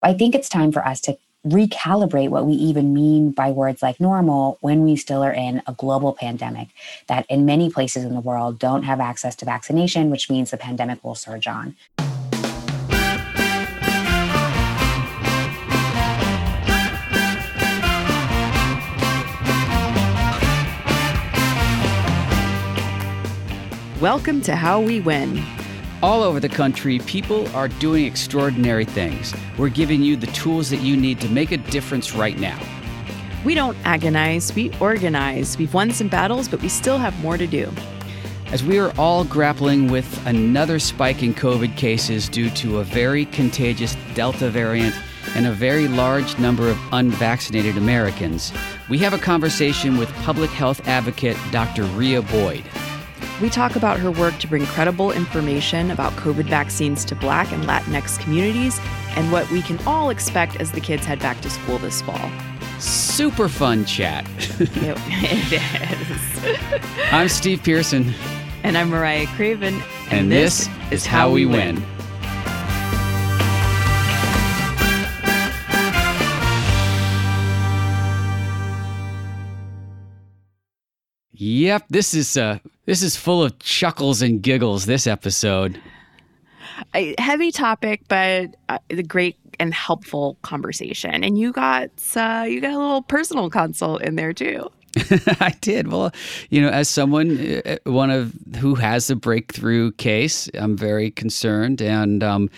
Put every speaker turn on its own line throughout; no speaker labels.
I think it's time for us to recalibrate what we even mean by words like normal when we still are in a global pandemic that in many places in the world don't have access to vaccination, which means the pandemic will surge on.
Welcome to How We Win.
All over the country, people are doing extraordinary things. We're giving you the tools that you need to make a difference right now.
We don't agonize, we organize. We've won some battles, but we still have more to do.
As we are all grappling with another spike in COVID cases due to a very contagious Delta variant and a very large number of unvaccinated Americans, we have a conversation with public health advocate Dr. Rhea Boyd.
We talk about her work to bring credible information about COVID vaccines to Black and Latinx communities and what we can all expect as the kids head back to school this fall.
Super fun chat.
it, it
is. I'm Steve Pearson.
And I'm Mariah Craven.
And, and this, this, is How We win. win. Yep, this is uh this is full of chuckles and giggles this episode.
A heavy topic, but uh, the great and helpful conversation. And you got uh, you got a little personal consult in there too.
I did. Well, you know, as someone uh, one of who has a breakthrough case, I'm very concerned and um,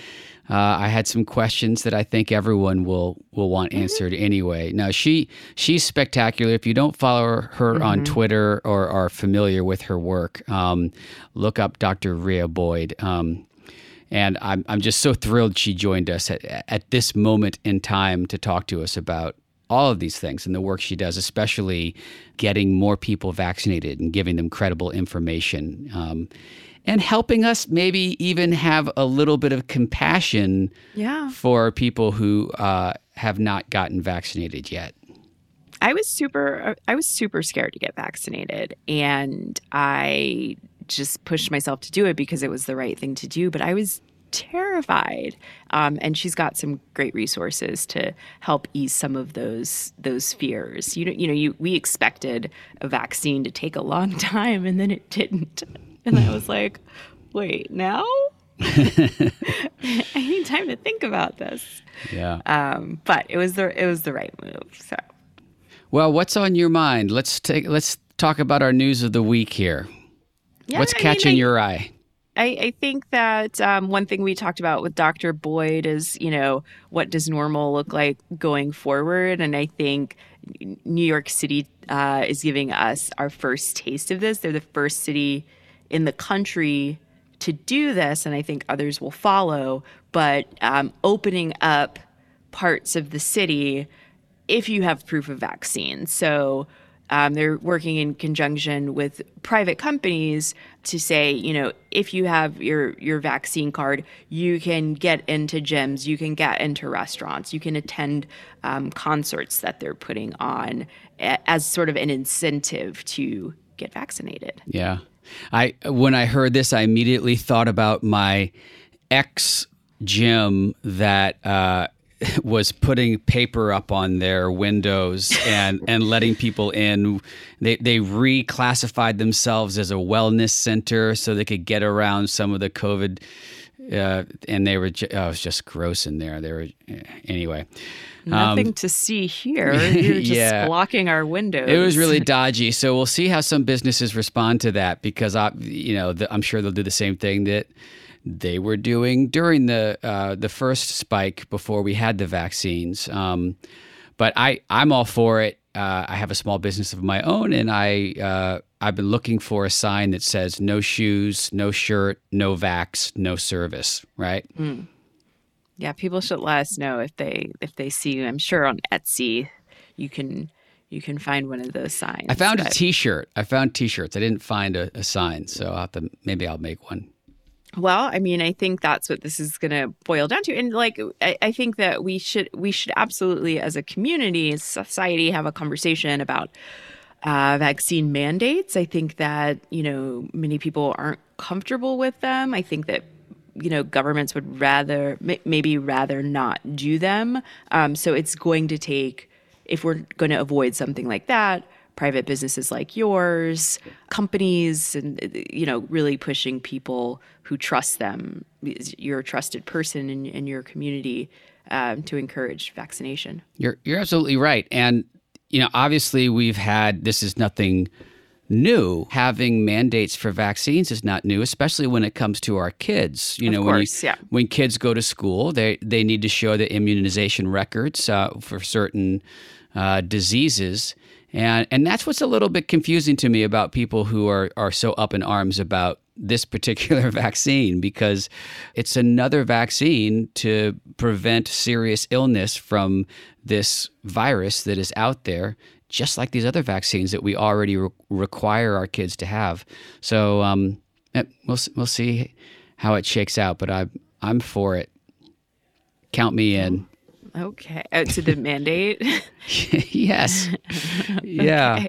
uh, I had some questions that I think everyone will will want mm-hmm. answered anyway. Now she she's spectacular. If you don't follow her mm-hmm. on Twitter or are familiar with her work, um, look up Dr. Rhea Boyd. Um, and I'm I'm just so thrilled she joined us at, at this moment in time to talk to us about all of these things and the work she does, especially getting more people vaccinated and giving them credible information. Um, and helping us maybe even have a little bit of compassion
yeah.
for people who uh, have not gotten vaccinated yet.
I was super I was super scared to get vaccinated and I just pushed myself to do it because it was the right thing to do, but I was terrified. Um, and she's got some great resources to help ease some of those those fears. You know, you know, you we expected a vaccine to take a long time, and then it didn't. And I was like, wait, now? I need time to think about this.
Yeah.
Um, but it was the it was the right move. So.
Well, what's on your mind? Let's take let's talk about our news of the week here. Yeah, what's catching mean, I, your eye?
I, I think that um, one thing we talked about with Dr. Boyd is, you know, what does normal look like going forward? And I think New York City uh, is giving us our first taste of this. They're the first city in the country to do this, and I think others will follow, but um, opening up parts of the city if you have proof of vaccine. So um, they're working in conjunction with private companies to say, you know, if you have your your vaccine card, you can get into gyms, you can get into restaurants, you can attend um, concerts that they're putting on as sort of an incentive to get vaccinated.
Yeah. I when I heard this, I immediately thought about my ex gym that uh, was putting paper up on their windows and and letting people in. They they reclassified themselves as a wellness center so they could get around some of the COVID. Uh, and they were, oh, it was just gross in there. They were, anyway.
Nothing um, to see here. You're just yeah. blocking our windows.
It was really dodgy. So we'll see how some businesses respond to that because I, you know, the, I'm sure they'll do the same thing that they were doing during the uh, the first spike before we had the vaccines. Um, but I I'm all for it. Uh, I have a small business of my own, and I uh, I've been looking for a sign that says no shoes, no shirt, no vax, no service. Right. Mm.
Yeah, people should let us know if they if they see you. I'm sure on Etsy you can you can find one of those signs.
I found but... a T-shirt. I found T-shirts. I didn't find a, a sign, so I'll have to maybe I'll make one.
Well, I mean, I think that's what this is going to boil down to, and like, I, I, think that we should we should absolutely, as a community, as society, have a conversation about uh, vaccine mandates. I think that you know many people aren't comfortable with them. I think that you know governments would rather maybe rather not do them. Um, so it's going to take if we're going to avoid something like that private businesses like yours, companies, and you know, really pushing people who trust them. You're a trusted person in, in your community um, to encourage vaccination.
You're you're absolutely right, and you know, obviously, we've had this is nothing new. Having mandates for vaccines is not new, especially when it comes to our kids.
You
of know,
course,
when,
you,
yeah. when kids go to school, they they need to show the immunization records uh, for certain uh, diseases. And and that's what's a little bit confusing to me about people who are are so up in arms about this particular vaccine because it's another vaccine to prevent serious illness from this virus that is out there just like these other vaccines that we already re- require our kids to have. So um, eh, we'll we'll see how it shakes out, but I'm I'm for it. Count me in.
Okay. Uh, to the mandate?
yes. Yeah.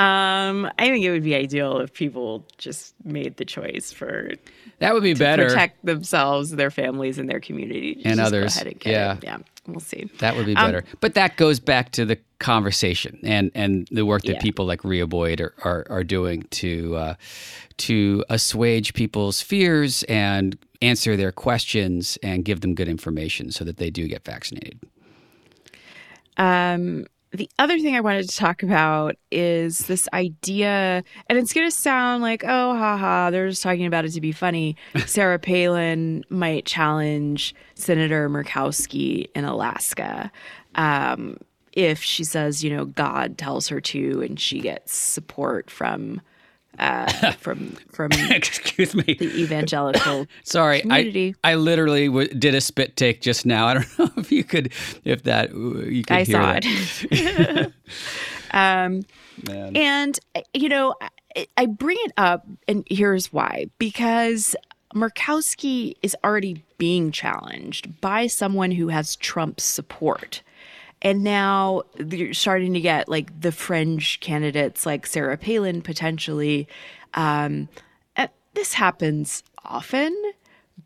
Um, I think it would be ideal if people just made the choice for
that would be better
protect themselves, their families, and their community,
and others.
And
yeah,
it. yeah. We'll see.
That would be um, better. Um, but that goes back to the conversation and and the work that yeah. people like Rhea Boyd are are, are doing to uh, to assuage people's fears and answer their questions and give them good information so that they do get vaccinated.
Um, the other thing I wanted to talk about is this idea, and it's going to sound like, oh, haha, they're just talking about it to be funny. Sarah Palin might challenge Senator Murkowski in Alaska um, if she says, you know, God tells her to, and she gets support from uh, from from
excuse me.
the evangelical
sorry
community.
I, I literally w- did a spit take just now. I don't know if you could if that you could
i
hear
saw it. Um Man. and you know I, I bring it up and here's why. Because murkowski is already being challenged by someone who has trump's support and now you're starting to get like the fringe candidates like Sarah Palin potentially. Um, uh, this happens often,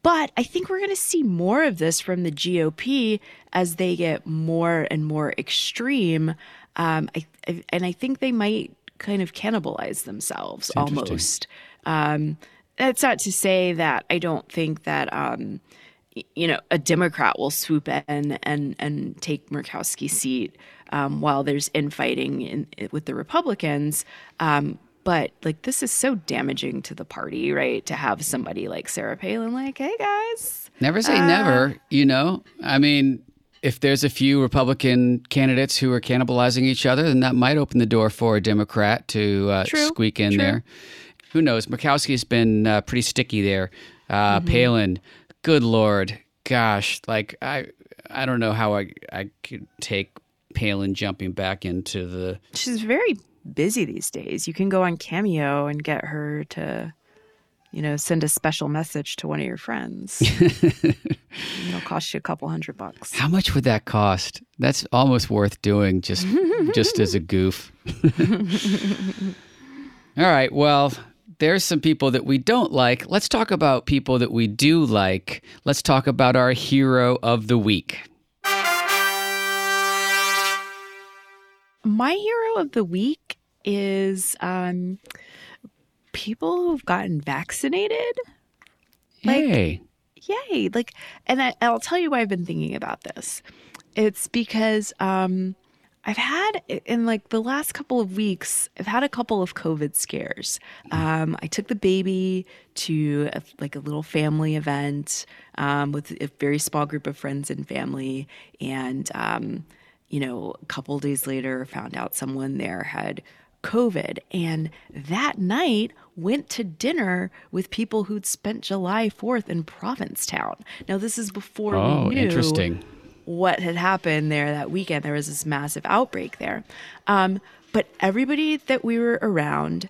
but I think we're going to see more of this from the GOP as they get more and more extreme. Um, I, I, and I think they might kind of cannibalize themselves almost. Um, that's not to say that I don't think that um, you know, a Democrat will swoop in and and take Murkowski's seat um, while there's infighting in, with the Republicans. Um, but like this is so damaging to the party, right? To have somebody like Sarah Palin, like, hey guys,
never say uh, never. You know, I mean, if there's a few Republican candidates who are cannibalizing each other, then that might open the door for a Democrat to uh, squeak in
true.
there. Who knows? Murkowski's been uh, pretty sticky there. Uh, mm-hmm. Palin good lord, gosh, like I I don't know how I I could take Palin jumping back into the.
She's very busy these days. You can go on Cameo and get her to, you know, send a special message to one of your friends. It'll cost you a couple hundred bucks.
How much would that cost? That's almost worth doing just just as a goof. All right. Well, there's some people that we don't like. Let's talk about people that we do like. Let's talk about our hero of the week.
My hero of the week is um, people who've gotten vaccinated.
Like,
yay! Like, and I, will tell you why I've been thinking about this. It's because um, I've had in like the last couple of weeks, I've had a couple of COVID scares. Um, I took the baby to a, like a little family event um, with a very small group of friends and family, and um, you know, a couple days later, found out someone there had COVID, and that night went to dinner with people who'd spent July Fourth in Provincetown. Now, this is before
oh,
we knew
interesting
what had happened there that weekend. There was this massive outbreak there. Um, but everybody that we were around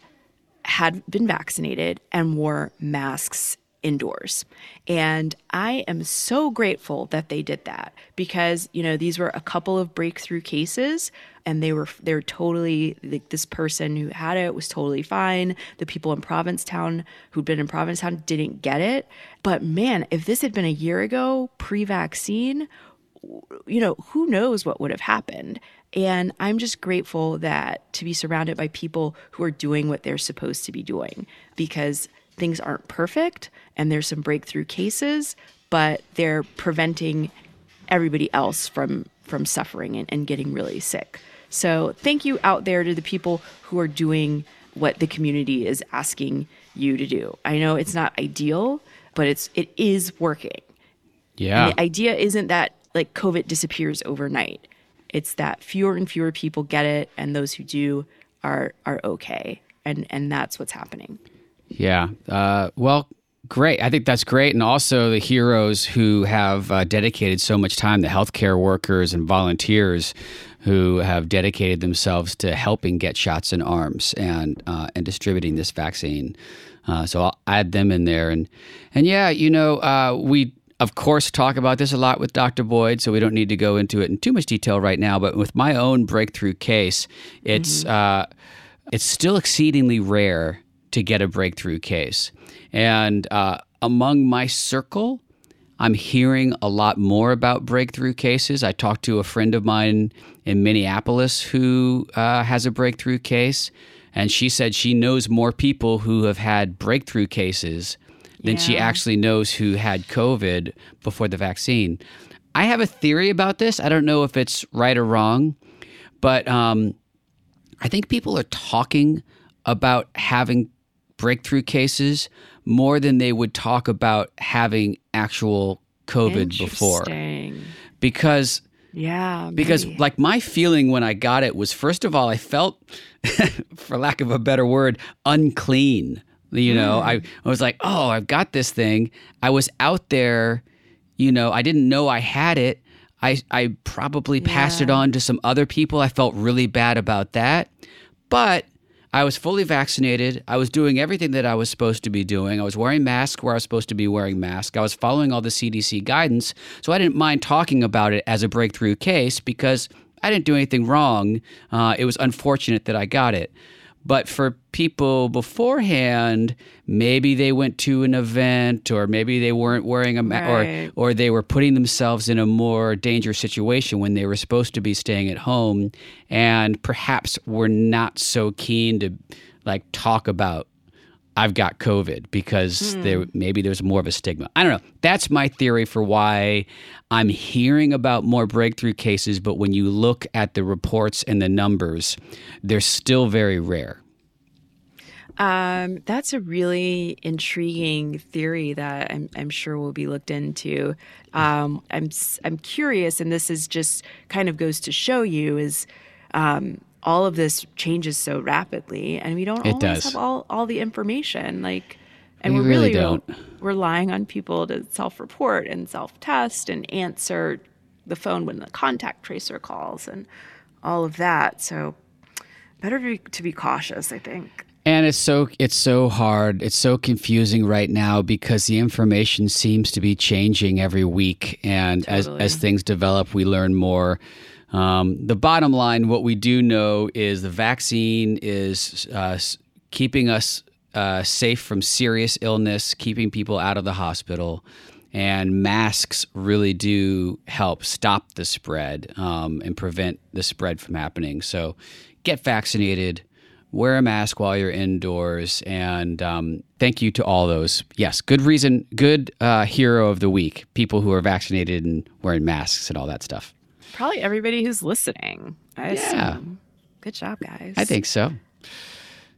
had been vaccinated and wore masks indoors. And I am so grateful that they did that because, you know, these were a couple of breakthrough cases and they were they're totally like this person who had it was totally fine. The people in Provincetown who'd been in Provincetown didn't get it. But man, if this had been a year ago, pre-vaccine, you know, who knows what would have happened. And I'm just grateful that to be surrounded by people who are doing what they're supposed to be doing because things aren't perfect and there's some breakthrough cases, but they're preventing everybody else from from suffering and, and getting really sick. So thank you out there to the people who are doing what the community is asking you to do. I know it's not ideal, but it's it is working.
Yeah.
And the idea isn't that like COVID disappears overnight. It's that fewer and fewer people get it and those who do are are okay. And and that's what's happening.
Yeah. Uh, well, great. I think that's great. And also the heroes who have uh, dedicated so much time, the healthcare workers and volunteers who have dedicated themselves to helping get shots in arms and uh, and distributing this vaccine. Uh, so I'll add them in there. And and yeah, you know, uh, we of course talk about this a lot with Dr. Boyd, so we don't need to go into it in too much detail right now. But with my own breakthrough case, it's mm-hmm. it's still exceedingly rare to get a breakthrough case. And uh, among my circle, I'm hearing a lot more about breakthrough cases. I talked to a friend of mine in Minneapolis who uh, has a breakthrough case, and she said she knows more people who have had breakthrough cases than yeah. she actually knows who had COVID before the vaccine. I have a theory about this. I don't know if it's right or wrong, but um, I think people are talking about having breakthrough cases more than they would talk about having actual COVID before. Because
yeah, maybe.
because like my feeling when I got it was first of all I felt for lack of a better word unclean. You know, mm. I, I was like, "Oh, I've got this thing." I was out there, you know, I didn't know I had it. I I probably passed it on to some other people. I felt really bad about that. But I was fully vaccinated. I was doing everything that I was supposed to be doing. I was wearing masks where I was supposed to be wearing masks. I was following all the CDC guidance. So I didn't mind talking about it as a breakthrough case because I didn't do anything wrong. Uh, it was unfortunate that I got it. But for people beforehand, maybe they went to an event or maybe they weren't wearing a mask right. or, or they were putting themselves in a more dangerous situation when they were supposed to be staying at home and perhaps were not so keen to like talk about I've got COVID because hmm. there maybe there's more of a stigma. I don't know. That's my theory for why I'm hearing about more breakthrough cases, but when you look at the reports and the numbers, they're still very rare.
Um, that's a really intriguing theory that I'm, I'm sure will be looked into. Um, I'm I'm curious, and this is just kind of goes to show you is um, all of this changes so rapidly and we don't
it
always
does.
have all, all the information like and
we
are
really,
really
don't.
relying on people to self-report and self-test and answer the phone when the contact tracer calls and all of that so better to be, to be cautious i think
and it's so it's so hard. It's so confusing right now because the information seems to be changing every week, and totally. as as things develop, we learn more. Um, the bottom line, what we do know is the vaccine is uh, keeping us uh, safe from serious illness, keeping people out of the hospital. And masks really do help stop the spread um, and prevent the spread from happening. So get vaccinated, wear a mask while you're indoors, and um, thank you to all those. Yes, good reason, good uh, hero of the week people who are vaccinated and wearing masks and all that stuff
probably everybody who's listening. I yeah. Assume. Good job, guys.
I think so.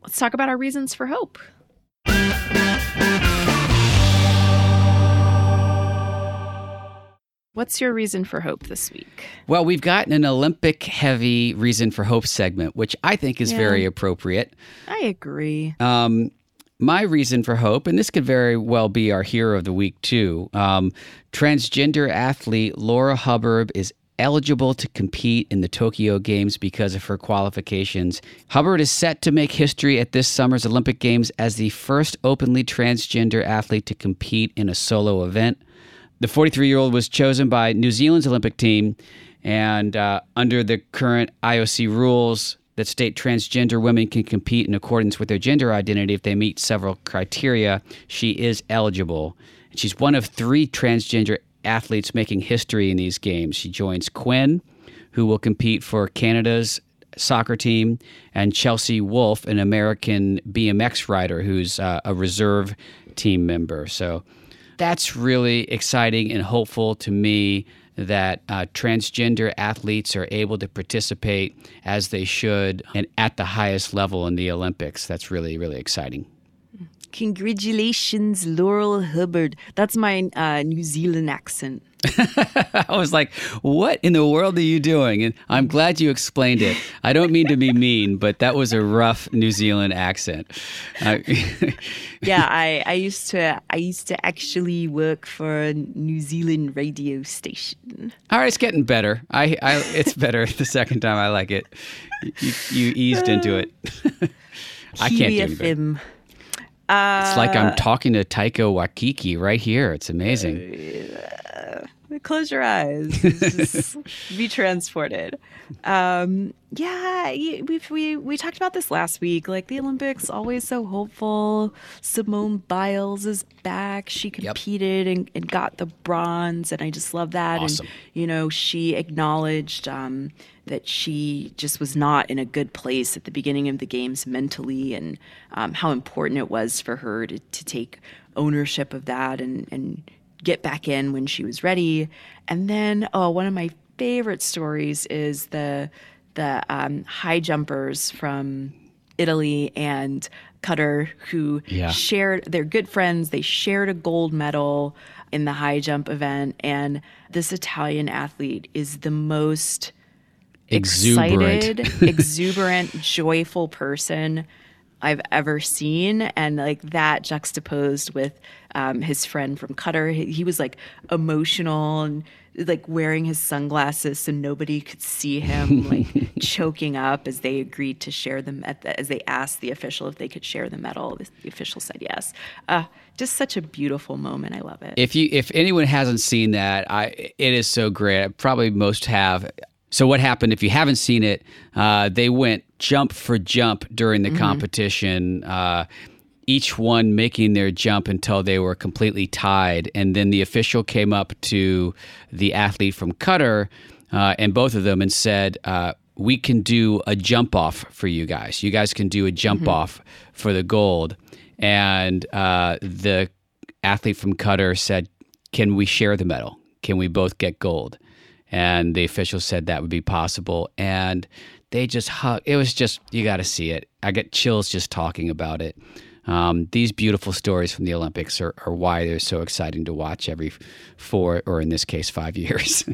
Let's talk about our reasons for hope. What's your reason for hope this week?
Well, we've got an Olympic heavy reason for hope segment, which I think is yeah. very appropriate.
I agree.
Um, my reason for hope, and this could very well be our hero of the week too. Um, transgender athlete Laura Hubbard is eligible to compete in the Tokyo Games because of her qualifications. Hubbard is set to make history at this summer's Olympic Games as the first openly transgender athlete to compete in a solo event. The 43 year old was chosen by New Zealand's Olympic team, and uh, under the current IOC rules, that state transgender women can compete in accordance with their gender identity if they meet several criteria. She is eligible. She's one of three transgender athletes making history in these games. She joins Quinn, who will compete for Canada's soccer team, and Chelsea Wolfe, an American BMX rider who's uh, a reserve team member. So that's really exciting and hopeful to me that uh, transgender athletes are able to participate as they should and at the highest level in the Olympics. That's really, really exciting.
Congratulations, Laurel Hubbard. That's my uh, New Zealand accent.
I was like, what in the world are you doing? And I'm glad you explained it. I don't mean to be mean, but that was a rough New Zealand accent. Uh,
yeah, I, I used to I used to actually work for a New Zealand radio station.
All right, it's getting better. I, I it's better the second time. I like it. You, you eased into it. I can't do it. Uh, it's like I'm talking to Taika Waititi right here. It's amazing.
Uh, close your eyes. Just be transported. Um, yeah, we we we talked about this last week. Like the Olympics, always so hopeful. Simone Biles is back. She competed yep. and, and, got the bronze, and I just love that. Awesome. And you know, she acknowledged. Um, that she just was not in a good place at the beginning of the games mentally, and um, how important it was for her to, to take ownership of that and, and get back in when she was ready. And then, oh, one of my favorite stories is the the um, high jumpers from Italy and Qatar who yeah. shared they're good friends. They shared a gold medal in the high jump event, and this Italian athlete is the most exuberant. excited, exuberant, joyful person I've ever seen. And like that juxtaposed with um, his friend from Qatar, he, he, was like emotional and like wearing his sunglasses so nobody could see him, like choking up as they agreed to share them at the, as they asked the official if they could share the medal. The official said yes. Uh, just such a beautiful moment. I love it.
If you if anyone hasn't seen that, I it is so great. Probably most have. So what happened? If you haven't seen it, uh, they went jump for jump during the mm-hmm. competition. Uh, each one making their jump until they were completely tied, and then the official came up to the athlete from Qatar uh, and both of them and said, uh, "We can do a jump off for you guys. You guys can do a jump mm-hmm. off for the gold." And uh, the athlete from Qatar said, "Can we share the medal? Can we both get gold?" and the official said that would be possible and they just hugged. it was just you got to see it i get chills just talking about it um, these beautiful stories from the olympics are, are, why they're so exciting to watch every four or in this case five years.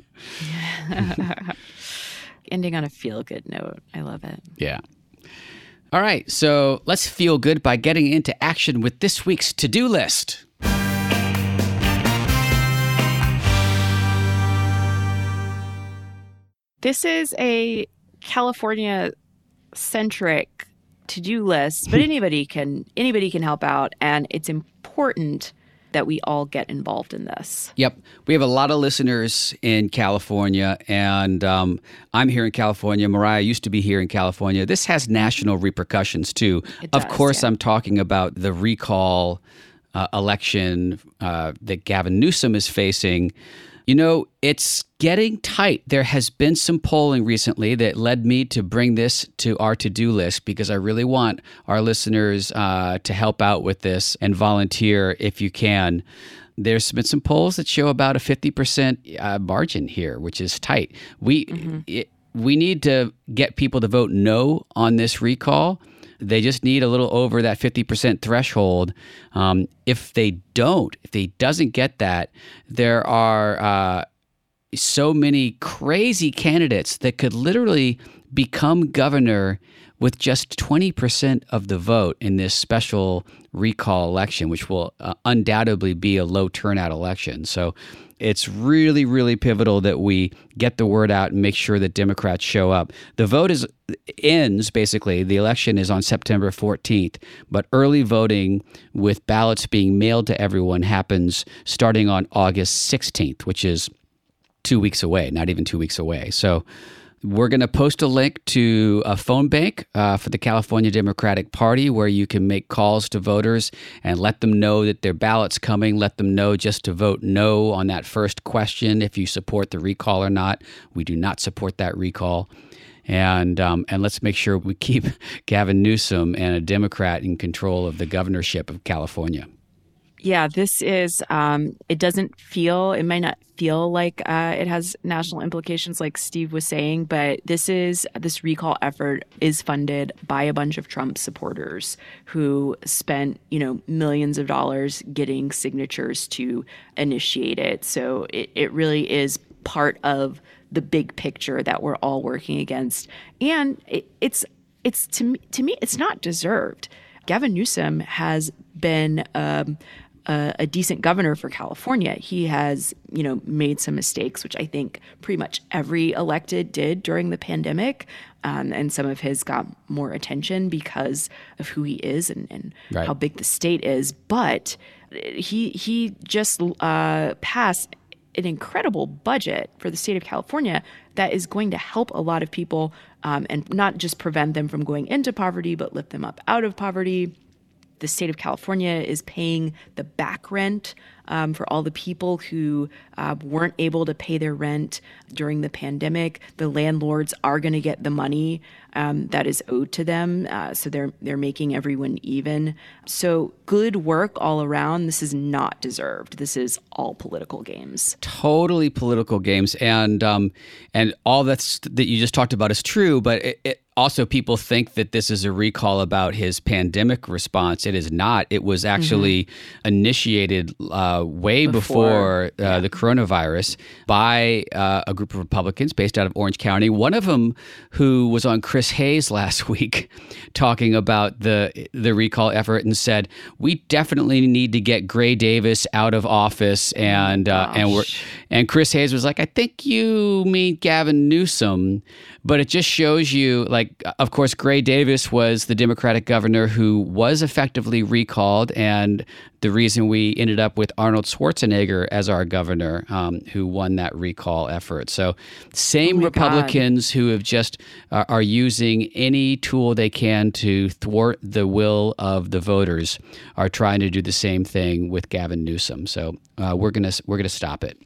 Ending on a feel good note. I love it.
Yeah. All right so let's feel good by getting into action with this week's to-do list.
This is a California centric to-do list, but anybody can anybody can help out and it's important that we all get involved in this.
Yep. We have a lot of listeners in California, and um, I'm here in California. Mariah used to be here in California. This has national repercussions, too.
Does,
of course,
yeah.
I'm talking about the recall uh, election uh, that Gavin Newsom is facing. You know, it's getting tight. There has been some polling recently that led me to bring this to our to do list because I really want our listeners uh, to help out with this and volunteer if you can. There's been some polls that show about a 50% uh, margin here, which is tight. We, mm-hmm. it, we need to get people to vote no on this recall they just need a little over that 50% threshold. Um, if they don't, if they doesn't get that, there are uh, so many crazy candidates that could literally become governor with just 20% of the vote in this special recall election, which will uh, undoubtedly be a low turnout election. So it's really, really pivotal that we get the word out and make sure that Democrats show up. The vote is ends basically. The election is on September 14th, but early voting with ballots being mailed to everyone happens starting on August 16th, which is two weeks away, not even two weeks away. So we're going to post a link to a phone bank uh, for the California Democratic Party where you can make calls to voters and let them know that their ballot's coming. Let them know just to vote no on that first question if you support the recall or not. We do not support that recall. And um, and let's make sure we keep Gavin Newsom and a Democrat in control of the governorship of California.
Yeah, this is, um, it doesn't feel, it might not feel like uh, it has national implications, like Steve was saying, but this is, this recall effort is funded by a bunch of Trump supporters who spent, you know, millions of dollars getting signatures to initiate it. So it, it really is part of the big picture that we're all working against. And it, it's, it's to me, to me, it's not deserved. Gavin Newsom has been um, a, a, decent governor for California. He has, you know, made some mistakes, which I think pretty much every elected did during the pandemic. Um, and some of his got more attention because of who he is and, and right. how big the state is. But he he just uh, passed an incredible budget for the state of California that is going to help a lot of people um, and not just prevent them from going into poverty, but lift them up out of poverty the state of California is paying the back rent um, for all the people who uh, weren't able to pay their rent during the pandemic. The landlords are going to get the money um, that is owed to them, uh, so they're they're making everyone even. So good work all around. This is not deserved. This is all political games.
Totally political games, and um, and all that's that you just talked about is true, but it, it also people think that this is a recall about his pandemic response. It is not. It was actually mm-hmm. initiated uh, way before, before uh, yeah. the coronavirus by uh, a group of Republicans based out of Orange County. One of them, who was on Chris Hayes last week, talking about the the recall effort, and said we definitely need to get Gray Davis out of office, and uh, and we're and Chris Hayes was like, I think you mean Gavin Newsom, but it just shows you like of course, Gray Davis was the Democratic governor who was effectively recalled, and the reason we ended up with Arnold Schwarzenegger as our governor, um, who won that recall effort. So, same oh Republicans God. who have just uh, are using any tool they can to thwart the will of the voters are trying to do the same thing with Gavin Newsom. So, uh, we're gonna we're gonna stop it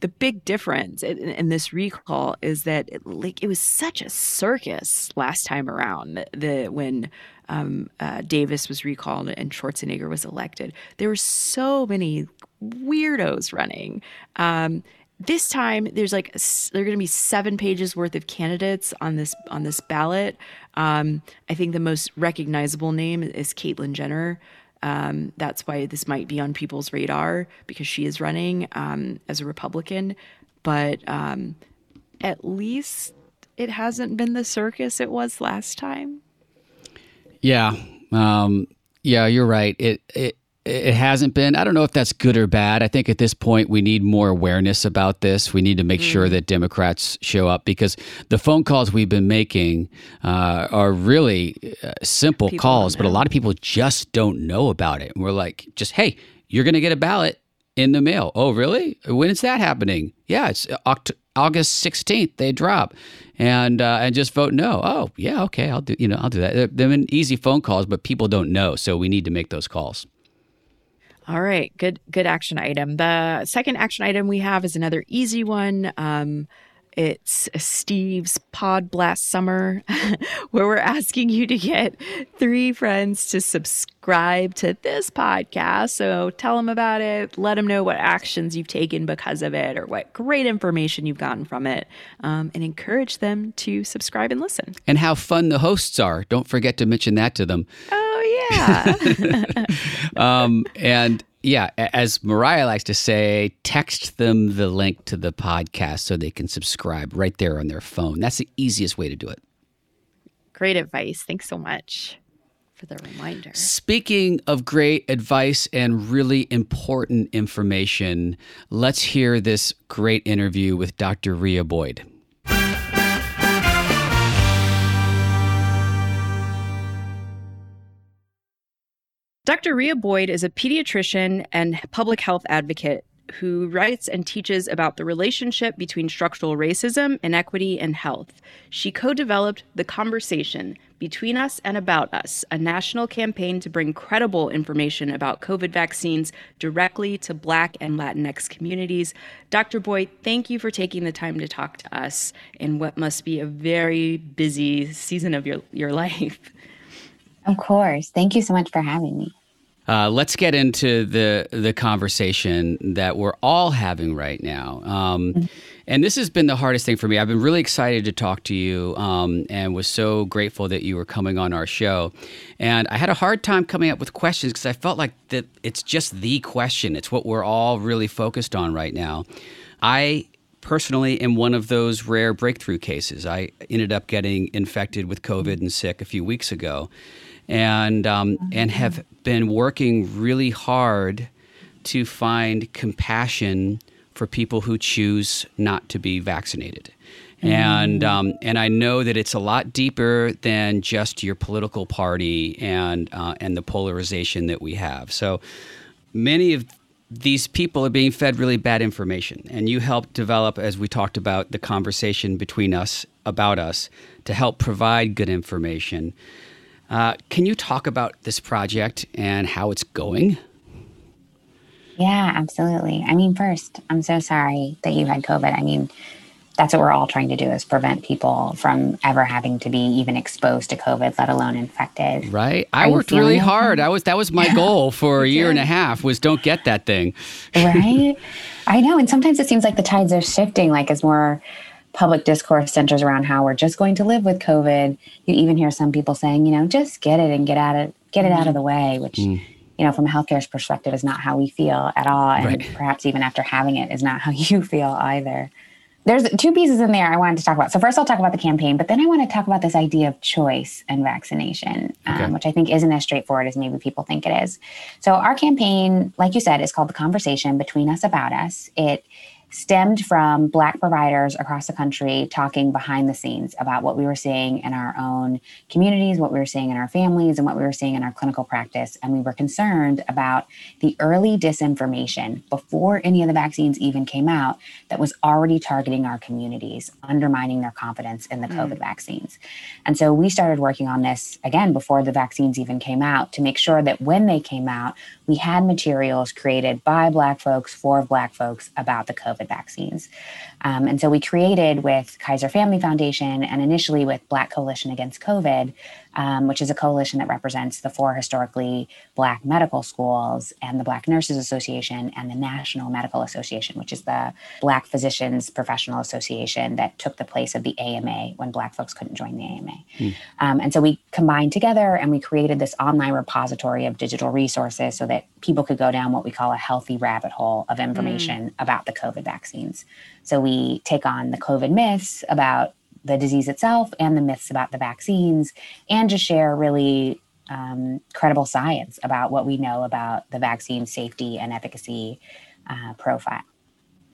the big difference in, in, this recall is that it, like it was such a circus last time around. The, when um, uh, Davis was recalled and Schwarzenegger was elected, there were so many weirdos running. Um, this time, there's like there are going to be seven pages worth of candidates on this on this ballot. Um, I think the most recognizable name is Caitlyn Jenner. Um, that's why this might be on people's radar because she is running um, as a Republican. But um, at least it hasn't been the circus it was last time.
Yeah. Um, yeah, you're right. It, it it hasn't been. I don't know if that's good or bad. I think at this point we need more awareness about this. We need to make mm. sure that Democrats show up because the phone calls we've been making uh, are really uh, simple people calls, but a lot of people just don't know about it. And we're like, just hey, you're going to get a ballot in the mail. Oh, really? When is that happening? Yeah, it's Oct- August 16th. They drop, and uh, and just vote no. Oh, yeah, okay, I'll do. You know, I'll do that. They're, they're easy phone calls, but people don't know, so we need to make those calls.
All right, good good action item. The second action item we have is another easy one. Um, it's Steve's Pod Blast Summer, where we're asking you to get three friends to subscribe to this podcast. So tell them about it, let them know what actions you've taken because of it, or what great information you've gotten from it, um, and encourage them to subscribe and listen.
And how fun the hosts are. Don't forget to mention that to them.
Oh, yeah.
um, and yeah, as Mariah likes to say, text them the link to the podcast so they can subscribe right there on their phone. That's the easiest way to do it.
Great advice. Thanks so much for the reminder.
Speaking of great advice and really important information, let's hear this great interview with Dr. Rhea Boyd.
Dr. Rhea Boyd is a pediatrician and public health advocate who writes and teaches about the relationship between structural racism, inequity, and health. She co developed The Conversation Between Us and About Us, a national campaign to bring credible information about COVID vaccines directly to Black and Latinx communities. Dr. Boyd, thank you for taking the time to talk to us in what must be a very busy season of your, your life.
Of course. Thank you so much for having me.
Uh, let's get into the the conversation that we're all having right now. Um, mm-hmm. And this has been the hardest thing for me. I've been really excited to talk to you, um, and was so grateful that you were coming on our show. And I had a hard time coming up with questions because I felt like that it's just the question. It's what we're all really focused on right now. I personally am one of those rare breakthrough cases. I ended up getting infected with COVID and sick a few weeks ago and um, and have been working really hard to find compassion for people who choose not to be vaccinated. And um, and I know that it's a lot deeper than just your political party and uh, and the polarization that we have. So many of these people are being fed really bad information, and you helped develop, as we talked about, the conversation between us about us to help provide good information. Uh, can you talk about this project and how it's going?
Yeah, absolutely. I mean, first, I'm so sorry that you had COVID. I mean, that's what we're all trying to do is prevent people from ever having to be even exposed to COVID, let alone infected.
Right. I worked really hard. I was that was my goal for a year and a half was don't get that thing.
right. I know. And sometimes it seems like the tides are shifting, like as more public discourse centers around how we're just going to live with COVID. You even hear some people saying, you know, just get it and get out of get it out of the way, which mm. you know, from a healthcare's perspective, is not how we feel at all, and right. perhaps even after having it, is not how you feel either. There's two pieces in there I wanted to talk about. So first, I'll talk about the campaign, but then I want to talk about this idea of choice and vaccination, um, okay. um, which I think isn't as straightforward as maybe people think it is. So our campaign, like you said, is called the Conversation Between Us About Us. It stemmed from Black providers across the country talking behind the scenes about what we were seeing in our own communities, what we were seeing in our families, and what we were seeing in our clinical practice. And we were concerned about the early disinformation before any of the vaccines even came out that was already targeting our communities, undermining their confidence in the mm. COVID vaccines. And so we started working on this again before the vaccines even came out to make sure that when they came out, we had materials created by Black folks for Black folks about the COVID vaccines. Um, and so we created with Kaiser Family Foundation and initially with Black Coalition Against COVID um, which is a coalition that represents the four historically Black medical schools and the Black Nurses Association and the National Medical Association, which is the Black Physicians Professional Association that took the place of the AMA when Black folks couldn't join the AMA. Mm. Um, and so we combined together and we created this online repository of digital resources so that people could go down what we call a healthy rabbit hole of information mm. about the COVID vaccines. So we take on the COVID myths about the disease itself and the myths about the vaccines, and just share really um, credible science about what we know about the vaccine safety and efficacy uh, profile.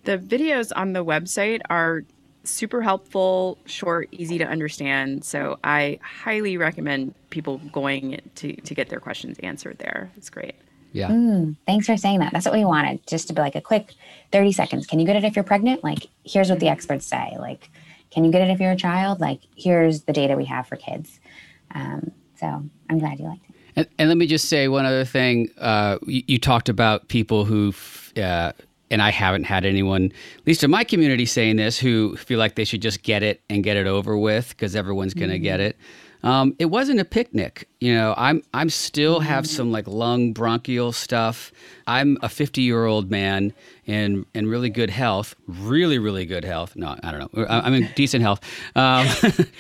The videos on the website are super helpful, short, easy to understand. So I highly recommend people going to, to get their questions answered there. It's great.
Yeah.
Mm, thanks for saying that. That's what we wanted, just to be like a quick 30 seconds. Can you get it if you're pregnant? Like, here's what the experts say. Like, can you get it if you're a child? Like, here's the data we have for kids. Um, so I'm glad you liked it.
And, and, let me just say one other thing. Uh, you, you, talked about people who, uh, and I haven't had anyone, at least in my community, saying this, who feel like they should just get it and get it over with because everyone's going to mm-hmm. get it. Um, it wasn't a picnic. You know, I'm I'm still have some like lung bronchial stuff. I'm a 50 year old man in in really good health, really really good health. No, I don't know. I'm in decent health, um,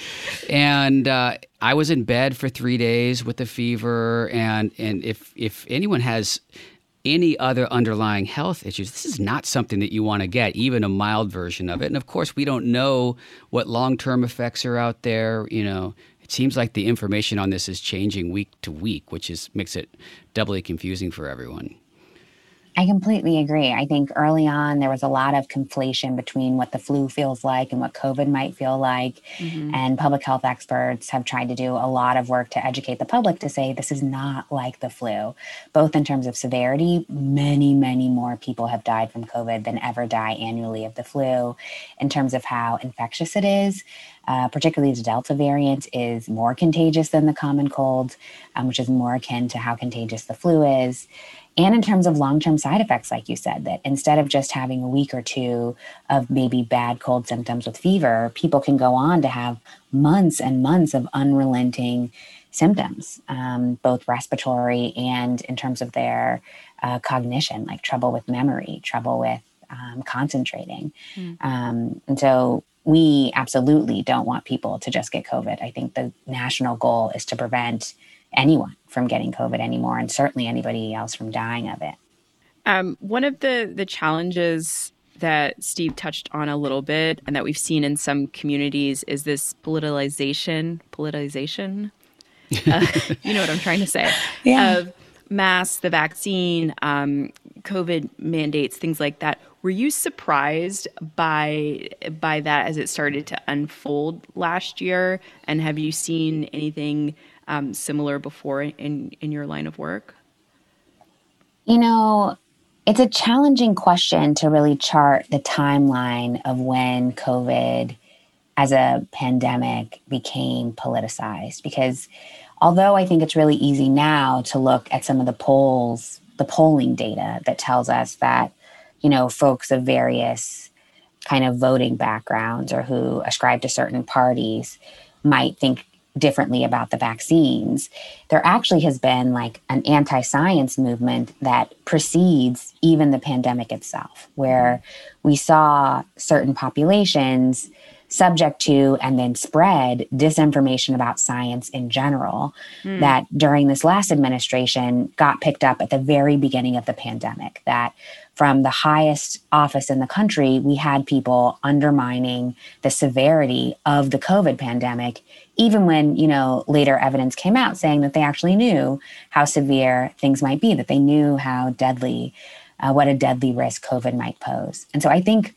and uh, I was in bed for three days with a fever. And and if if anyone has any other underlying health issues, this is not something that you want to get, even a mild version of it. And of course, we don't know what long term effects are out there. You know, it seems like the information on this is changing week to week, which is makes it doubly confusing for everyone.
I completely agree. I think early on there was a lot of conflation between what the flu feels like and what COVID might feel like. Mm-hmm. And public health experts have tried to do a lot of work to educate the public to say this is not like the flu, both in terms of severity. Many, many more people have died from COVID than ever die annually of the flu. In terms of how infectious it is, uh, particularly the Delta variant, is more contagious than the common cold, um, which is more akin to how contagious the flu is. And in terms of long term side effects, like you said, that instead of just having a week or two of maybe bad cold symptoms with fever, people can go on to have months and months of unrelenting symptoms, um, both respiratory and in terms of their uh, cognition, like trouble with memory, trouble with um, concentrating. Mm. Um, and so we absolutely don't want people to just get COVID. I think the national goal is to prevent anyone from getting COVID anymore, and certainly anybody else from dying of it.
Um, one of the the challenges that Steve touched on a little bit, and that we've seen in some communities, is this politicization. Politicization. Uh, you know what I'm trying to say. Yeah. Of masks, the vaccine, um, COVID mandates, things like that. Were you surprised by by that as it started to unfold last year? And have you seen anything um, similar before in in your line of work?
You know, it's a challenging question to really chart the timeline of when COVID as a pandemic became politicized because although I think it's really easy now to look at some of the polls, the polling data that tells us that, you know, folks of various kind of voting backgrounds or who ascribe to certain parties might think differently about the vaccines, there actually has been like an anti science movement that precedes even the pandemic itself, where we saw certain populations subject to and then spread disinformation about science in general mm. that during this last administration got picked up at the very beginning of the pandemic that from the highest office in the country we had people undermining the severity of the covid pandemic even when you know later evidence came out saying that they actually knew how severe things might be that they knew how deadly uh, what a deadly risk covid might pose and so i think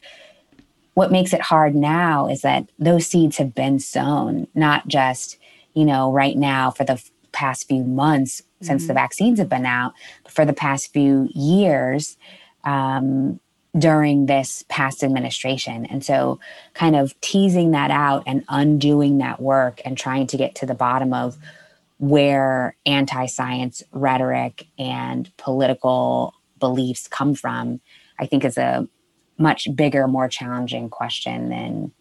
what makes it hard now is that those seeds have been sown, not just, you know, right now for the past few months since mm-hmm. the vaccines have been out, but for the past few years um, during this past administration. And so, kind of teasing that out and undoing that work and trying to get to the bottom of where anti science rhetoric and political beliefs come from, I think is a much bigger, more challenging question than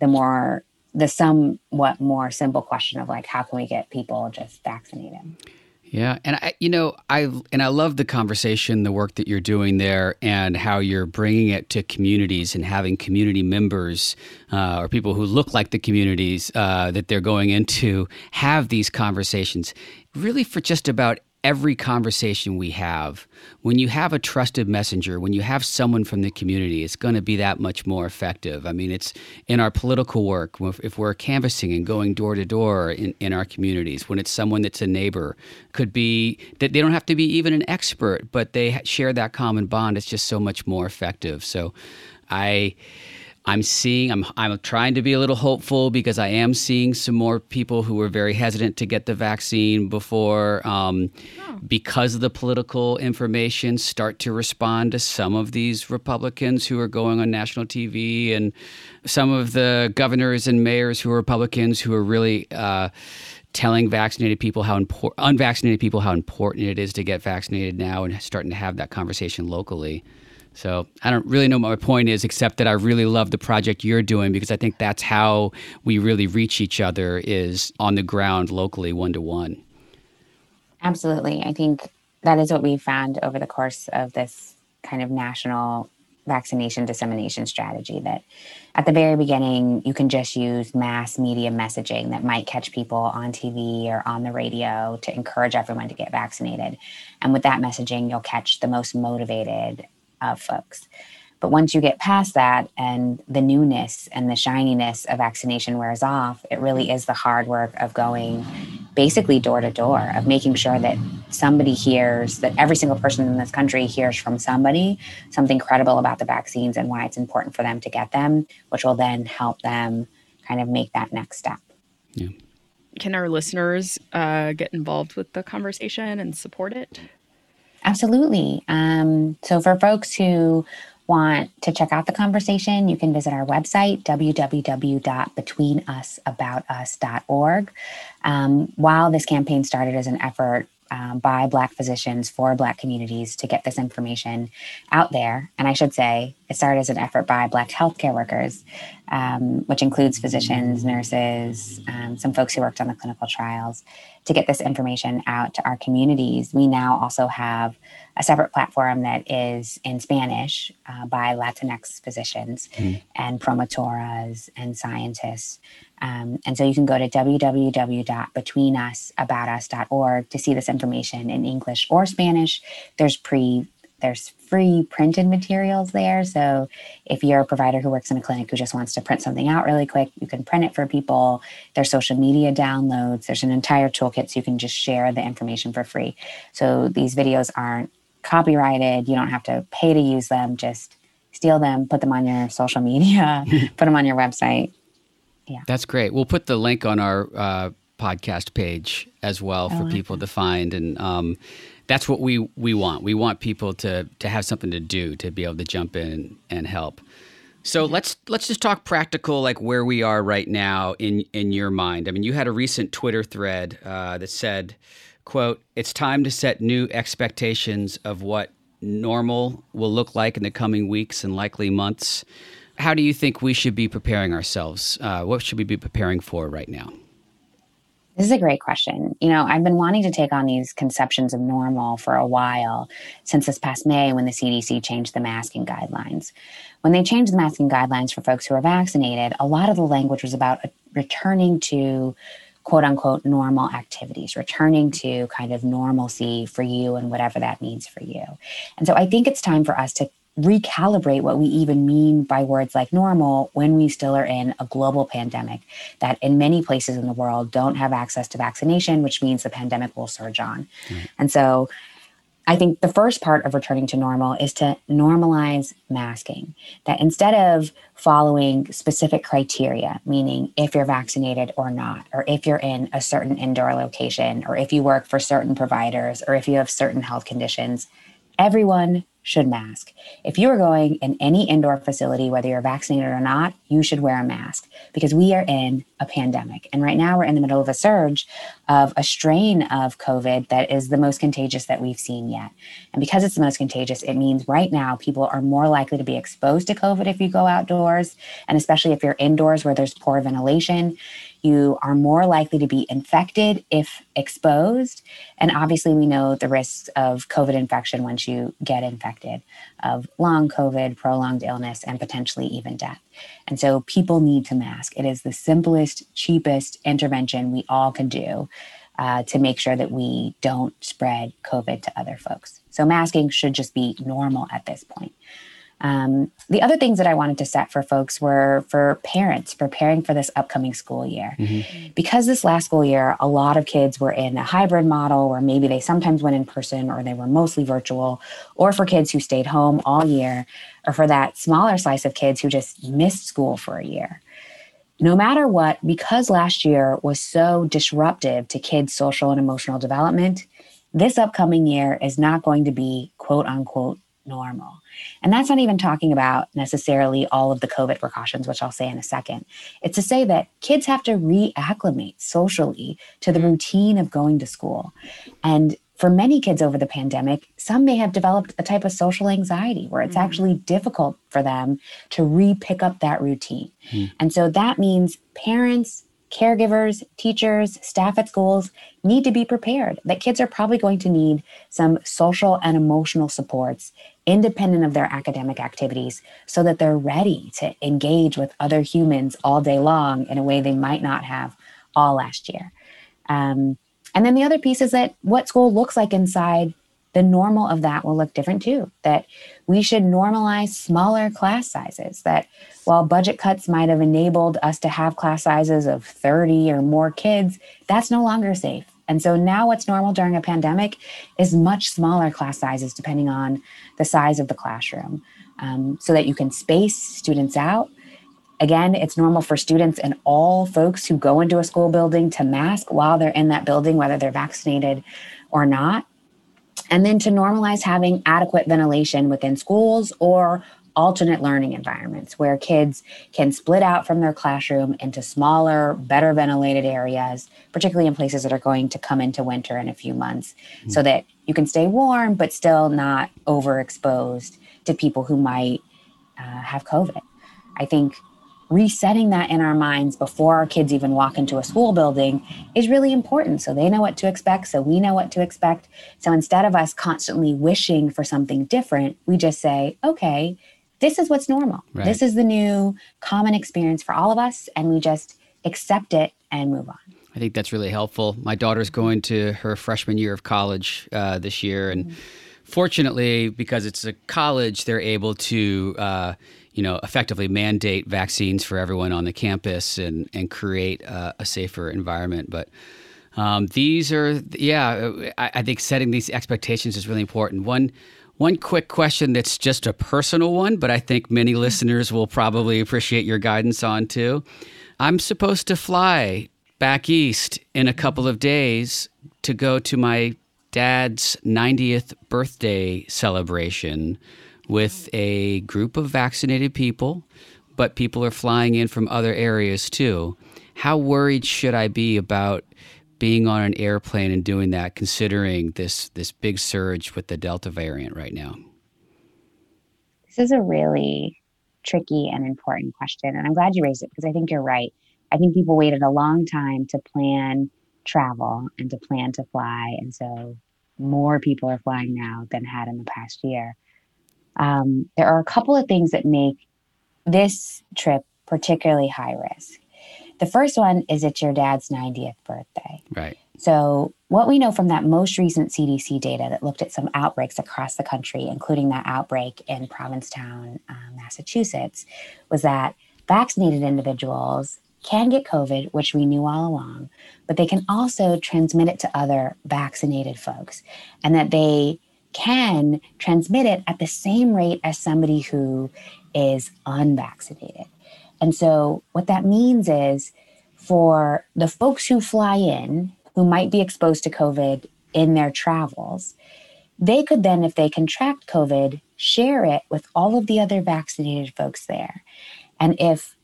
the more the somewhat more simple question of like how can we get people just vaccinated.
Yeah, and I, you know, I and I love the conversation, the work that you're doing there, and how you're bringing it to communities and having community members uh, or people who look like the communities uh, that they're going into have these conversations. Really, for just about every conversation we have, when you have a trusted messenger, when you have someone from the community, it's going to be that much more effective. I mean, it's in our political work, if we're canvassing and going door to door in, in our communities, when it's someone that's a neighbor, could be that they don't have to be even an expert, but they share that common bond. It's just so much more effective. So I I'm seeing, I'm, I'm trying to be a little hopeful because I am seeing some more people who were very hesitant to get the vaccine before, um, oh. because of the political information, start to respond to some of these Republicans who are going on national TV and some of the governors and mayors who are Republicans who are really. Uh, telling vaccinated people how important unvaccinated people how important it is to get vaccinated now and starting to have that conversation locally so I don't really know what my point is, except that I really love the project you're doing because I think that's how we really reach each other is on the ground locally, one to one.
Absolutely. I think that is what we found over the course of this kind of national vaccination dissemination strategy that at the very beginning you can just use mass media messaging that might catch people on TV or on the radio to encourage everyone to get vaccinated and with that messaging you'll catch the most motivated of folks. But once you get past that and the newness and the shininess of vaccination wears off, it really is the hard work of going basically door to door, of making sure that somebody hears, that every single person in this country hears from somebody something credible about the vaccines and why it's important for them to get them, which will then help them kind of make that next step.
Yeah. Can our listeners uh, get involved with the conversation and support it?
Absolutely. Um, so, for folks who want to check out the conversation, you can visit our website, www.betweenusaboutus.org. Um, while this campaign started as an effort um, by Black physicians for Black communities to get this information out there. And I should say, it started as an effort by Black healthcare workers, um, which includes physicians, nurses, um, some folks who worked on the clinical trials, to get this information out to our communities. We now also have a separate platform that is in Spanish uh, by Latinx physicians mm. and promotoras and scientists um, and so you can go to www.betweenusaboutus.org to see this information in English or Spanish. There's pre there's free printed materials there. So if you're a provider who works in a clinic who just wants to print something out really quick, you can print it for people. There's social media downloads. There's an entire toolkit so you can just share the information for free. So these videos aren't copyrighted. You don't have to pay to use them. Just steal them, put them on your social media, put them on your website,
yeah. That's great. We'll put the link on our uh, podcast page as well for like people to find. And um, that's what we, we want. We want people to, to have something to do, to be able to jump in and help. So yeah. let's let's just talk practical, like where we are right now in in your mind. I mean, you had a recent Twitter thread uh, that said, "quote It's time to set new expectations of what normal will look like in the coming weeks and likely months." How do you think we should be preparing ourselves? Uh, what should we be preparing for right now?
This is a great question. You know, I've been wanting to take on these conceptions of normal for a while since this past May when the CDC changed the masking guidelines. When they changed the masking guidelines for folks who are vaccinated, a lot of the language was about returning to quote unquote normal activities, returning to kind of normalcy for you and whatever that means for you. And so I think it's time for us to recalibrate what we even mean by words like normal when we still are in a global pandemic that in many places in the world don't have access to vaccination, which means the pandemic will surge on. Mm-hmm. And so I think the first part of returning to normal is to normalize masking. That instead of following specific criteria, meaning if you're vaccinated or not, or if you're in a certain indoor location, or if you work for certain providers, or if you have certain health conditions, everyone should mask. If you are going in any indoor facility, whether you're vaccinated or not, you should wear a mask because we are in a pandemic. And right now we're in the middle of a surge of a strain of COVID that is the most contagious that we've seen yet. And because it's the most contagious, it means right now people are more likely to be exposed to COVID if you go outdoors, and especially if you're indoors where there's poor ventilation you are more likely to be infected if exposed. And obviously, we know the risks of COVID infection once you get infected, of long COVID, prolonged illness, and potentially even death. And so, people need to mask. It is the simplest, cheapest intervention we all can do. Uh, to make sure that we don't spread COVID to other folks. So, masking should just be normal at this point. Um, the other things that I wanted to set for folks were for parents preparing for this upcoming school year. Mm-hmm. Because this last school year, a lot of kids were in a hybrid model where maybe they sometimes went in person or they were mostly virtual, or for kids who stayed home all year, or for that smaller slice of kids who just missed school for a year. No matter what, because last year was so disruptive to kids' social and emotional development, this upcoming year is not going to be quote unquote normal. And that's not even talking about necessarily all of the COVID precautions, which I'll say in a second. It's to say that kids have to reacclimate socially to the mm-hmm. routine of going to school. And for many kids over the pandemic, some may have developed a type of social anxiety where it's mm. actually difficult for them to re pick up that routine. Mm. And so that means parents, caregivers, teachers, staff at schools need to be prepared that kids are probably going to need some social and emotional supports independent of their academic activities so that they're ready to engage with other humans all day long in a way they might not have all last year. Um, and then the other piece is that what school looks like inside the normal of that will look different too. That we should normalize smaller class sizes. That while budget cuts might have enabled us to have class sizes of 30 or more kids, that's no longer safe. And so now what's normal during a pandemic is much smaller class sizes depending on the size of the classroom um, so that you can space students out. Again, it's normal for students and all folks who go into a school building to mask while they're in that building, whether they're vaccinated or not. And then to normalize having adequate ventilation within schools or alternate learning environments where kids can split out from their classroom into smaller, better ventilated areas, particularly in places that are going to come into winter in a few months, mm-hmm. so that you can stay warm but still not overexposed to people who might uh, have COVID. I think resetting that in our minds before our kids even walk into a school building is really important. So they know what to expect so we know what to expect. So instead of us constantly wishing for something different we just say okay this is what's normal. Right. this is the new common experience for all of us and we just accept it and move on.
I think that's really helpful. My daughter's going to her freshman year of college uh, this year and mm-hmm. fortunately because it's a college they're able to uh, you know, effectively mandate vaccines for everyone on the campus and and create uh, a safer environment. But um, these are, yeah, I, I, think setting these expectations is really important. One. One quick question that's just a personal one, but I think many listeners will probably appreciate your guidance on too. I'm supposed to fly back east in a couple of days to go to my dad's 90th birthday celebration with a group of vaccinated people, but people are flying in from other areas too. How worried should I be about being on an airplane and doing that, considering this this big surge with the Delta variant right now?
This is a really tricky and important question, and I'm glad you raised it because I think you're right. I think people waited a long time to plan travel and to plan to fly, and so more people are flying now than had in the past year um, there are a couple of things that make this trip particularly high risk. The first one is it's your dad's 90th birthday.
Right.
So, what we know from that most recent CDC data that looked at some outbreaks across the country, including that outbreak in Provincetown, um, Massachusetts, was that vaccinated individuals can get COVID, which we knew all along, but they can also transmit it to other vaccinated folks, and that they can transmit it at the same rate as somebody who is unvaccinated. And so, what that means is for the folks who fly in who might be exposed to COVID in their travels, they could then, if they contract COVID, share it with all of the other vaccinated folks there. And if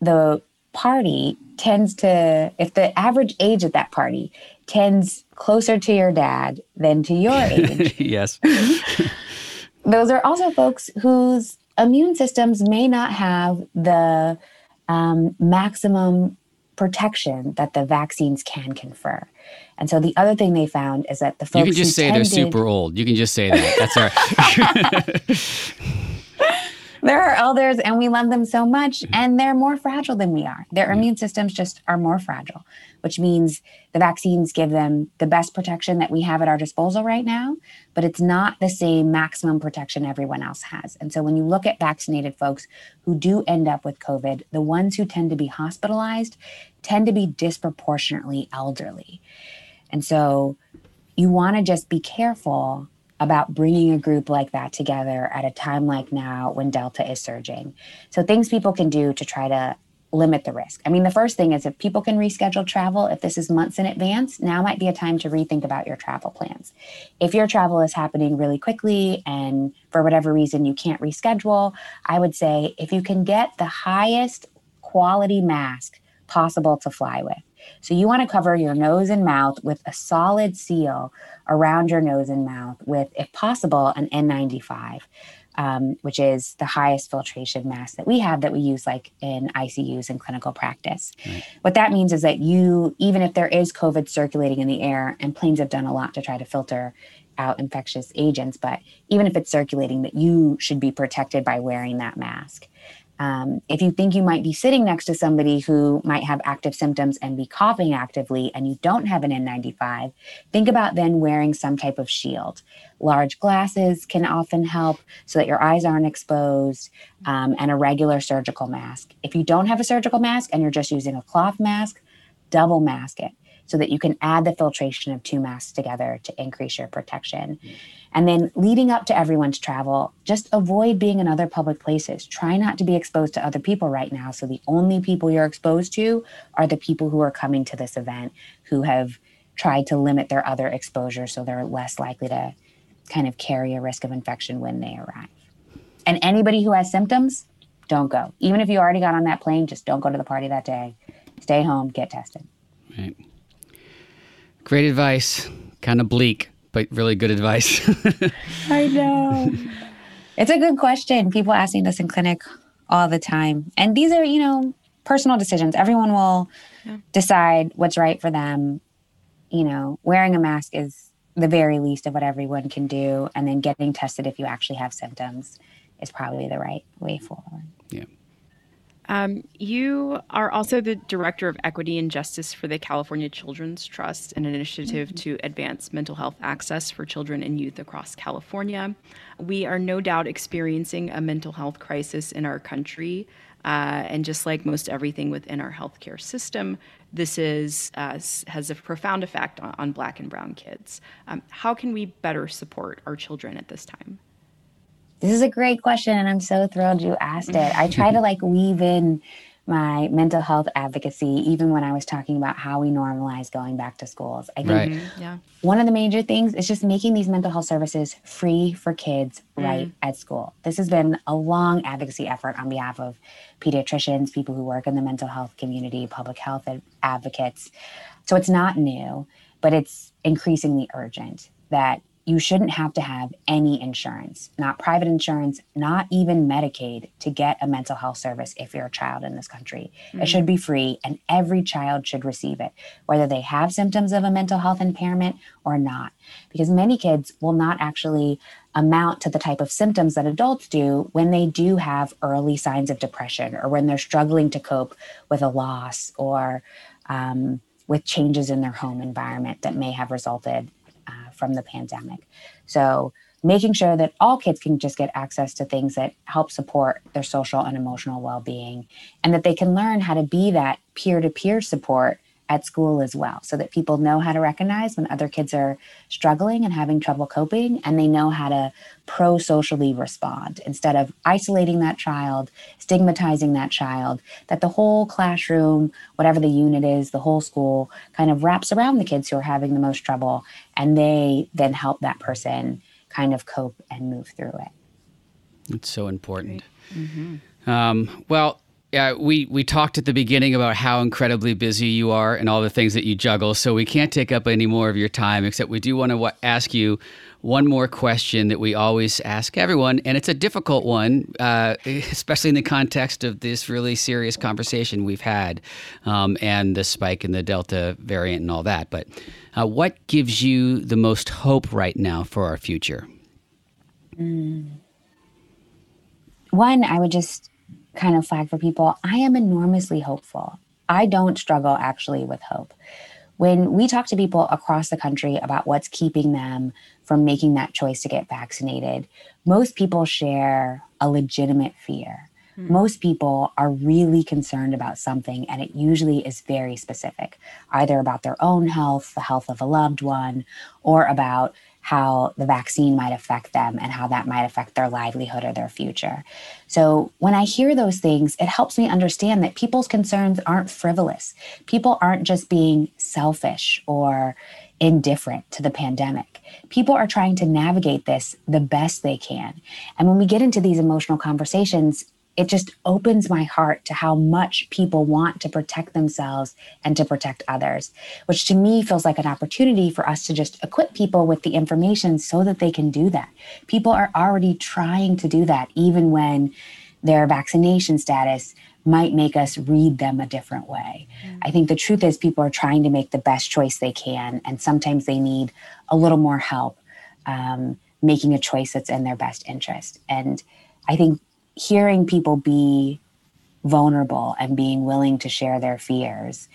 the party tends to, if the average age at that party tends closer to your dad than to your age.
yes.
Those are also folks whose immune systems may not have the um, maximum protection that the vaccines can confer. And so the other thing they found is that the folks
you can just say
tended,
they're super old. You can just say that. That's all right.
they're our elders and we love them so much mm-hmm. and they're more fragile than we are. Their immune systems just are more fragile, which means the vaccines give them the best protection that we have at our disposal right now, but it's not the same maximum protection everyone else has. And so when you look at vaccinated folks who do end up with COVID, the ones who tend to be hospitalized tend to be disproportionately elderly. And so you want to just be careful about bringing a group like that together at a time like now when Delta is surging. So, things people can do to try to limit the risk. I mean, the first thing is if people can reschedule travel, if this is months in advance, now might be a time to rethink about your travel plans. If your travel is happening really quickly and for whatever reason you can't reschedule, I would say if you can get the highest quality mask possible to fly with. So you want to cover your nose and mouth with a solid seal around your nose and mouth with, if possible, an N95. Um, which is the highest filtration mask that we have that we use like in ICUs and clinical practice. Right. What that means is that you, even if there is COVID circulating in the air, and planes have done a lot to try to filter out infectious agents, but even if it's circulating, that you should be protected by wearing that mask. Um, if you think you might be sitting next to somebody who might have active symptoms and be coughing actively and you don't have an N95, think about then wearing some type of shield. Large glasses can often help so that your eyes aren't exposed, um, and a regular surgical mask. If you don't have a surgical mask and you're just using a cloth mask, double mask it so that you can add the filtration of two masks together to increase your protection. Mm-hmm. And then leading up to everyone's travel, just avoid being in other public places. Try not to be exposed to other people right now. So the only people you're exposed to are the people who are coming to this event who have tried to limit their other exposure so they're less likely to kind of carry a risk of infection when they arrive. And anybody who has symptoms, don't go. Even if you already got on that plane, just don't go to the party that day. Stay home, get tested.
Right. Great advice. Kind of bleak, but really good advice.
I know. It's a good question. People asking this in clinic all the time. And these are, you know, personal decisions. Everyone will yeah. decide what's right for them. You know, wearing a mask is the very least of what everyone can do. And then getting tested if you actually have symptoms is probably the right way forward.
Yeah.
Um, you are also the director of equity and justice for the California Children's Trust, an initiative mm-hmm. to advance mental health access for children and youth across California. We are no doubt experiencing a mental health crisis in our country. Uh, and just like most everything within our healthcare system, this is uh, has a profound effect on, on Black and Brown kids. Um, how can we better support our children at this time?
This is a great question, and I'm so thrilled you asked it. I try to like weave in my mental health advocacy, even when I was talking about how we normalize going back to schools. I think right. Mm-hmm. yeah. one of the major things is just making these mental health services free for kids mm. right at school. This has been a long advocacy effort on behalf of pediatricians, people who work in the mental health community, public health advocates. So it's not new, but it's increasingly urgent that you shouldn't have to have any insurance, not private insurance, not even Medicaid, to get a mental health service if you're a child in this country. Mm-hmm. It should be free, and every child should receive it, whether they have symptoms of a mental health impairment or not. Because many kids will not actually amount to the type of symptoms that adults do when they do have early signs of depression or when they're struggling to cope with a loss or um, with changes in their home environment that may have resulted from the pandemic. So, making sure that all kids can just get access to things that help support their social and emotional well being, and that they can learn how to be that peer to peer support at school as well so that people know how to recognize when other kids are struggling and having trouble coping and they know how to pro socially respond instead of isolating that child, stigmatizing that child, that the whole classroom, whatever the unit is, the whole school kind of wraps around the kids who are having the most trouble and they then help that person kind of cope and move through it.
It's so important. Mm-hmm. Um, well, yeah, we, we talked at the beginning about how incredibly busy you are and all the things that you juggle. So we can't take up any more of your time, except we do want to w- ask you one more question that we always ask everyone. And it's a difficult one, uh, especially in the context of this really serious conversation we've had um, and the spike in the Delta variant and all that. But uh, what gives you the most hope right now for our future?
Mm. One, I would just kind of flag for people, I am enormously hopeful. I don't struggle actually with hope. When we talk to people across the country about what's keeping them from making that choice to get vaccinated, most people share a legitimate fear. Hmm. Most people are really concerned about something, and it usually is very specific, either about their own health, the health of a loved one, or about how the vaccine might affect them and how that might affect their livelihood or their future. So, when I hear those things, it helps me understand that people's concerns aren't frivolous. People aren't just being selfish or indifferent to the pandemic. People are trying to navigate this the best they can. And when we get into these emotional conversations, it just opens my heart to how much people want to protect themselves and to protect others, which to me feels like an opportunity for us to just equip people with the information so that they can do that. People are already trying to do that, even when their vaccination status might make us read them a different way. Mm. I think the truth is, people are trying to make the best choice they can, and sometimes they need a little more help um, making a choice that's in their best interest. And I think hearing people be vulnerable and being willing to share their fears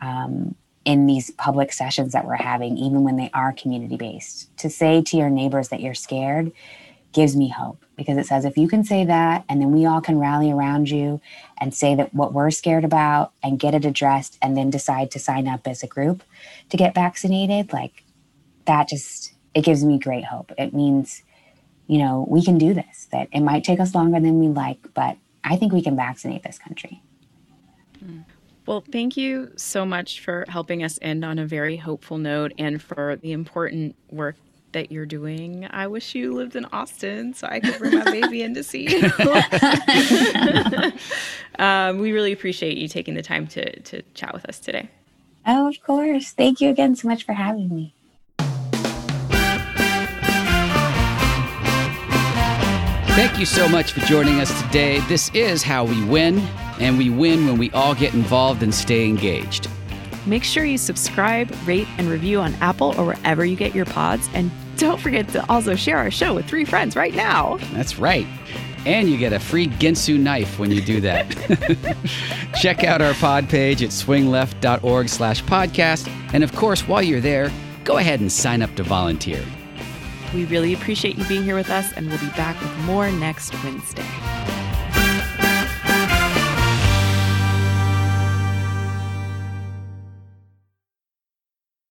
um, in these public sessions that we're having, even when they are community based, to say to your neighbors that you're scared gives me hope because it says if you can say that and then we all can rally around you and say that what we're scared about and get it addressed and then decide to sign up as a group to get vaccinated like that just it gives me great hope. It means you know we can do this that it might take us longer than we like but i think we can vaccinate this country
well, thank you so much for helping us end on a very hopeful note and for the important work that you're doing. I wish you lived in Austin so I could bring my baby in to see you. um, we really appreciate you taking the time to, to chat with us today.
Oh, of course. Thank you again so much for having me.
Thank you so much for joining us today. This is how we win, and we win when we all get involved and stay engaged.
Make sure you subscribe, rate, and review on Apple or wherever you get your pods. And don't forget to also share our show with three friends right now.
That's right. And you get a free Ginsu knife when you do that. Check out our pod page at swingleft.org slash podcast. And of course, while you're there, go ahead and sign up to volunteer.
We really appreciate you being here with us, and we'll be back with more next Wednesday.